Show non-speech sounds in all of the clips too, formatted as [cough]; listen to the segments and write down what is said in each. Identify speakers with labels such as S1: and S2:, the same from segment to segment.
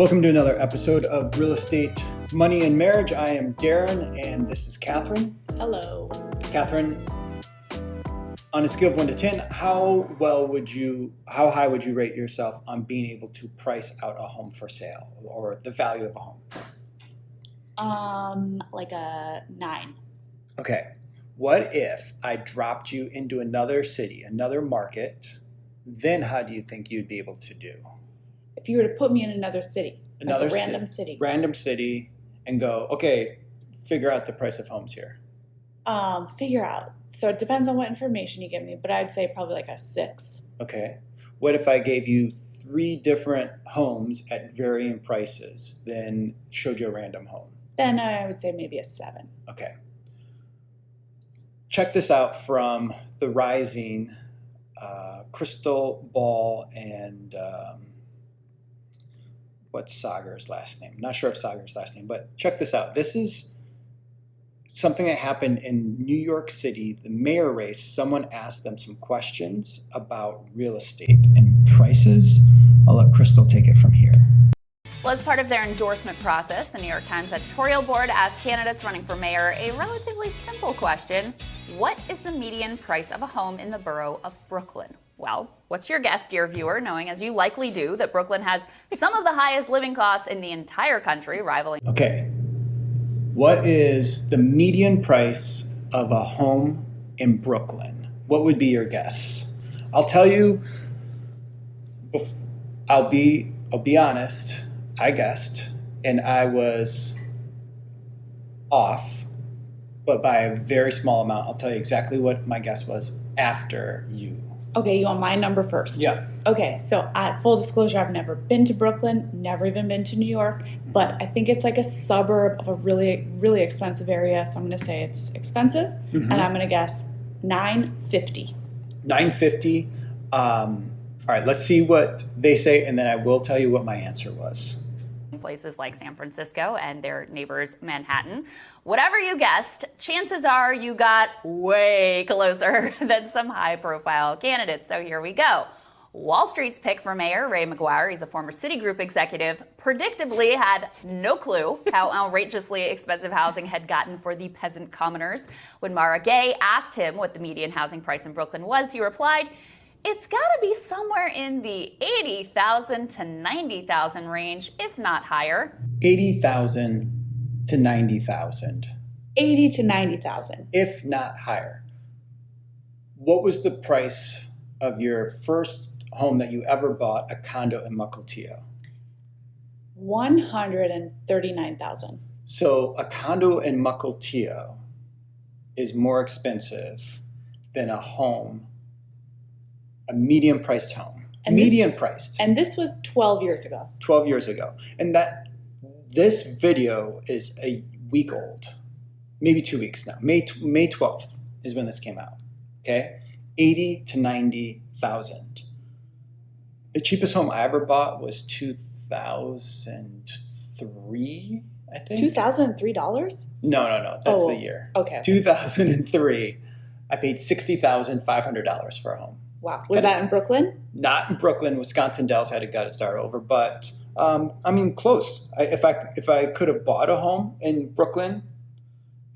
S1: Welcome to another episode of Real Estate Money and Marriage. I am Darren, and this is Catherine.
S2: Hello.
S1: Catherine, on a scale of one to ten, how well would you, how high would you rate yourself on being able to price out a home for sale or the value of a home?
S2: Um, like a nine.
S1: Okay. What if I dropped you into another city, another market? Then how do you think you'd be able to do?
S2: If you were to put me in another city,
S1: Another
S2: like a
S1: ci-
S2: random city,
S1: Random city and go, okay, figure out the price of homes here.
S2: um, figure out. So it depends on what information you give me, but I'd say probably like a six.
S1: Okay. What if I gave you three different homes at varying prices, then showed you a random home?
S2: Then I would say maybe a seven.
S1: Okay. Check this out from the Rising, uh, Krystal Ball, and um, what's Saagar's last name? Not sure if Saagar's last name, but check this out. This is something that happened in New York City. The mayor race, someone asked them some questions about real estate and prices. I'll let Krystal take it from here.
S3: Well, as part of their endorsement process, the New York Times editorial board asked candidates running for mayor a relatively simple question What is the median price of a home in the borough of Brooklyn? Well, what's your guess, dear viewer, knowing as you likely do that Brooklyn has some of the highest living costs in the entire country, rivaling
S1: Okay. What is the median price of a home in Brooklyn? What would be your guess? I'll tell you. I'll be. I'll be honest. I guessed, and I was off, but by a very small amount. I'll tell you exactly what my guess was after you.
S2: Okay, you want my number first?
S1: Yeah.
S2: Okay, so at full disclosure, I've never been to Brooklyn, never even been to New York, but I think it's like a suburb of a really, really expensive area. So I'm going to say it's expensive, and I'm going to guess nine fifty.
S1: 950. Um, all right, let's see what they say, and then I will tell you what my answer was.
S3: Places like San Francisco and their neighbors, Manhattan. Whatever you guessed, chances are you got way closer [laughs] than some high profile candidates. So here we go. Wall Street's pick for mayor, Ray McGuire, he's a former Citigroup executive, predictably had no clue how [laughs] outrageously expensive housing had gotten for the peasant commoners. When Mara Gay asked him what the median housing price in Brooklyn was, he replied, it's got to be somewhere in the 80,000 to 90,000 range, if not higher.
S1: 80,000 to 90,000,
S2: Eighty to ninety thousand.
S1: if not higher. What was the price of your first home that you ever bought, a condo in Mukilteo?
S2: One hundred and thirty-nine thousand.
S1: So a condo in Mukilteo is more expensive than a home, a medium priced home.
S2: And this,
S1: priced.
S2: And this was twelve years ago.
S1: 12 years ago. And that this video is a week old, maybe two weeks now. May May 12th is when this came out. Okay, 80 to 90,000. The cheapest home I ever bought was 2003, I think.
S2: Two thousand and three dollars.
S1: No, no, no. That's
S2: Oh,
S1: the year.
S2: Okay.
S1: 2003. I paid $60,500 for a home.
S2: Wow. Was that in Brooklyn?
S1: not in Brooklyn. Wisconsin Dells had to got to start over, but um, I mean close. I, if I if I could have bought a home in Brooklyn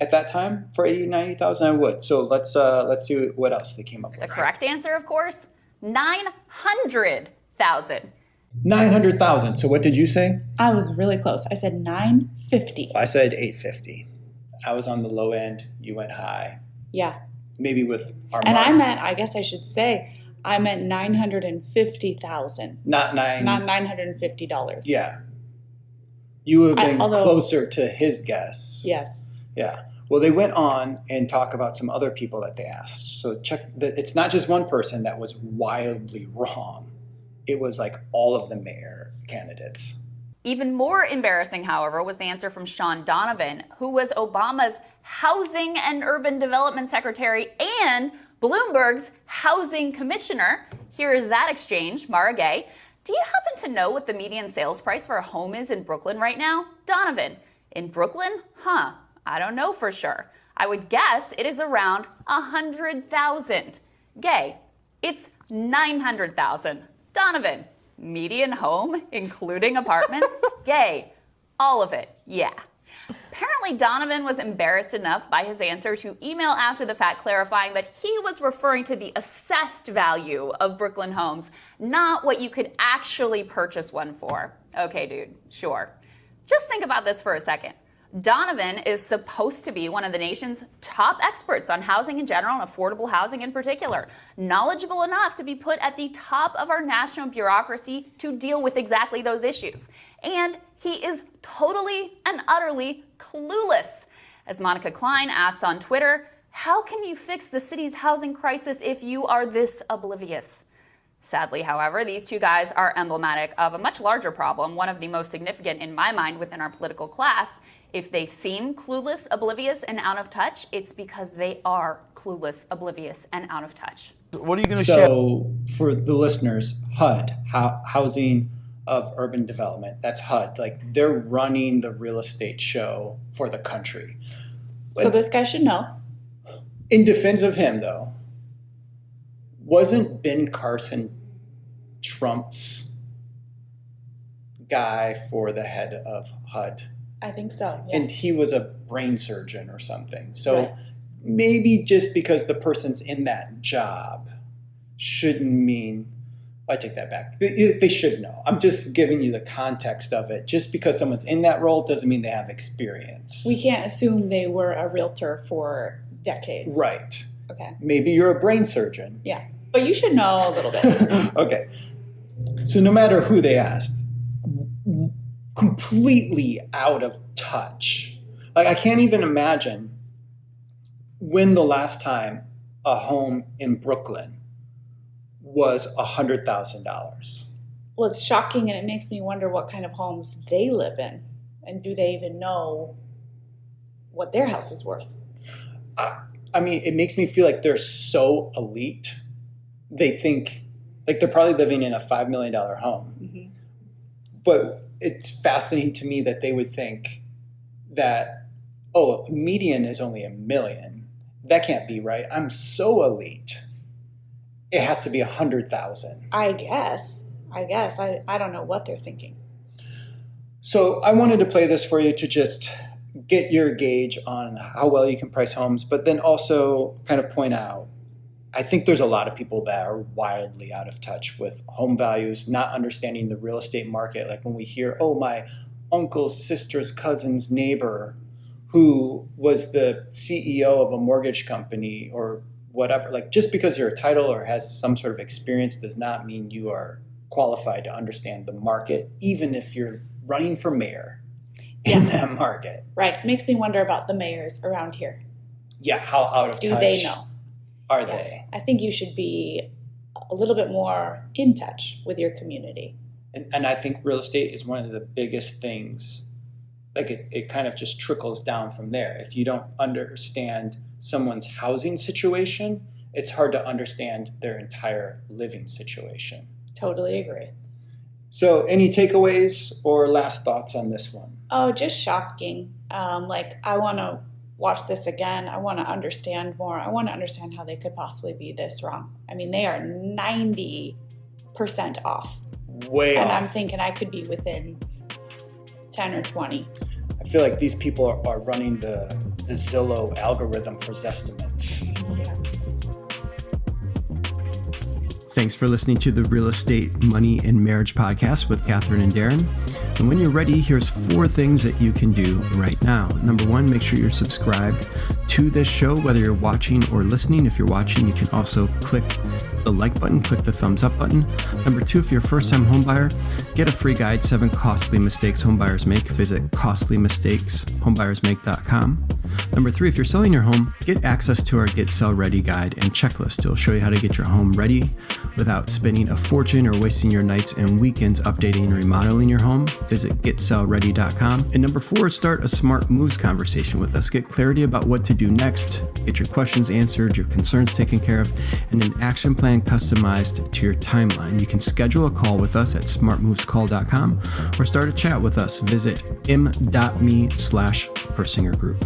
S1: at that time for 80, 90,000, I would. So let's uh, let's see what else they came up with.
S3: The correct answer, of course, 900,000.
S1: Nine hundred thousand. So what did you say?
S2: I was really close. I said nine fifty.
S1: I said eight fifty. I was on the low end. You went high.
S2: Yeah.
S1: Maybe with our
S2: And I
S1: mark-
S2: meant, I guess I should say, I meant nine hundred and fifty thousand,
S1: not nine.
S2: not nine hundred and fifty dollars.
S1: yeah. You would have
S2: I-
S1: been
S2: although-
S1: closer to his guess.
S2: Yes.
S1: Yeah. Well, they went on and talk about some other people that they asked. So check that it's not just one person that was wildly wrong. It was like all of the mayor candidates.
S3: Even more embarrassing, however, was the answer from Shaun Donovan, who was Obama's Housing and Urban Development Secretary and Bloomberg's Housing Commissioner. Here is that exchange, Mara Gay. Do you happen to know what the median sales price for a home is in Brooklyn right now? Donovan, in Brooklyn? Huh, I don't know for sure. I would guess it is around a 100,000. Gay, it's 900,000. Donovan, Median home, including apartments? [laughs] Gay. All of it. Yeah. Apparently, Donovan was embarrassed enough by his answer to email after the fact clarifying that he was referring to the assessed value of Brooklyn homes, not what you could actually purchase one for. Okay, dude, sure. Just think about this for a second. Donovan is supposed to be one of the nation's top experts on housing in general and affordable housing in particular, knowledgeable enough to be put at the top of our national bureaucracy to deal with exactly those issues. And he is totally and utterly clueless. As Monica Klein asks on Twitter, how can you fix the city's housing crisis if you are this oblivious? Sadly, however, these two guys are emblematic of a much larger problem, one of the most significant in my mind within our political class, if they seem clueless, oblivious, and out of touch, it's because they are clueless, oblivious, and out of touch.
S4: What are you going to share?
S1: So, for the listeners, HUD, Housing of Urban Development, that's HUD. Like they're running the real estate show for the country.
S2: So this guy should know.
S1: In defense of him, though, wasn't Ben Carson Trump's guy for the head of HUD?
S2: I think so. Yeah.
S1: and he was a brain surgeon or something. So
S2: Right.
S1: maybe just because the person's in that job shouldn't mean. I take that back. They, they should know. I'm just giving you the context of it. Just because someone's in that role doesn't mean they have experience.
S2: we can't assume they were a realtor for decades.
S1: right.
S2: Okay.
S1: Maybe you're a brain surgeon.
S2: Yeah. But you should know a little bit. [laughs]
S1: okay. So no matter who they asked, completely out of touch. Like I can't even imagine when the last time a home in Brooklyn was a hundred thousand dollars.
S2: well, it's shocking and it makes me wonder what kind of homes they live in. And do they even know what their house is worth?
S1: I mean, it makes me feel like they're so elite. They think like they're probably living in a five million dollar home.
S2: Mhm.
S1: But it's fascinating to me that they would think that oh, median is only a million. That can't be right. I'm so elite. It has to be a hundred thousand.
S2: I guess. I guess. I, I don't know what they're thinking.
S1: So I wanted to play this for you to just get your gauge on how well you can price homes, but then also kind of point out I think there's a lot of people that are wildly out of touch with home values, not understanding the real estate market. Like when we hear, oh, my uncle's sister's cousin's neighbor who was the CEO of a mortgage company or whatever, like just because you're a title or has some sort of experience does not mean you are qualified to understand the market, even if you're running for mayor in that market.
S2: Right. Makes me wonder about the mayors around here.
S1: Yeah, how out of
S2: Do
S1: touch Do
S2: they know?
S1: Are
S2: Yeah.
S1: they?
S2: I think you should be a little bit more in touch with your community.
S1: And, and I think real estate is one of the biggest things. Like it, it kind of just trickles down from there. If you don't understand someone's housing situation, it's hard to understand their entire living situation.
S2: Totally agree.
S1: So, any takeaways or last thoughts on this one?
S2: Oh, just shocking. Um, like, I want to watch this again. I want to understand more. I want to understand how they could possibly be this wrong. I mean, they are 90% off.
S1: Way
S2: And
S1: off.
S2: I'm thinking I could be within 10 or 20.
S1: I feel like these people are, are running the, the Zillow algorithm for Zestimates.
S5: Thanks for listening to the Real Estate, Money, and Marriage podcast with Catherine and Darren. And when you're ready, here's four things that you can do right now. Number one, make sure you're subscribed to this show, whether you're watching or listening. If you're watching, you can also click the like button, click the thumbs up button. Number two, if you're a first time homebuyer, get a free guide Seven Costly Mistakes Homebuyers Make. Visit costlymistakeshomebuyersmake.com. Number three, if you're selling your home, get access to our Get Sell Ready guide and checklist. It'll show you how to get your home ready without spending a fortune or wasting your nights and weekends updating and remodeling your home. Visit GetSellReady.com. And number four, start a smart moves conversation with us. Get clarity about what to do next, get your questions answered, your concerns taken care of, and an action plan customized to your timeline. You can schedule a call with us at smartmovescall.com or start a chat with us. Visit m.me slash Persinger Group.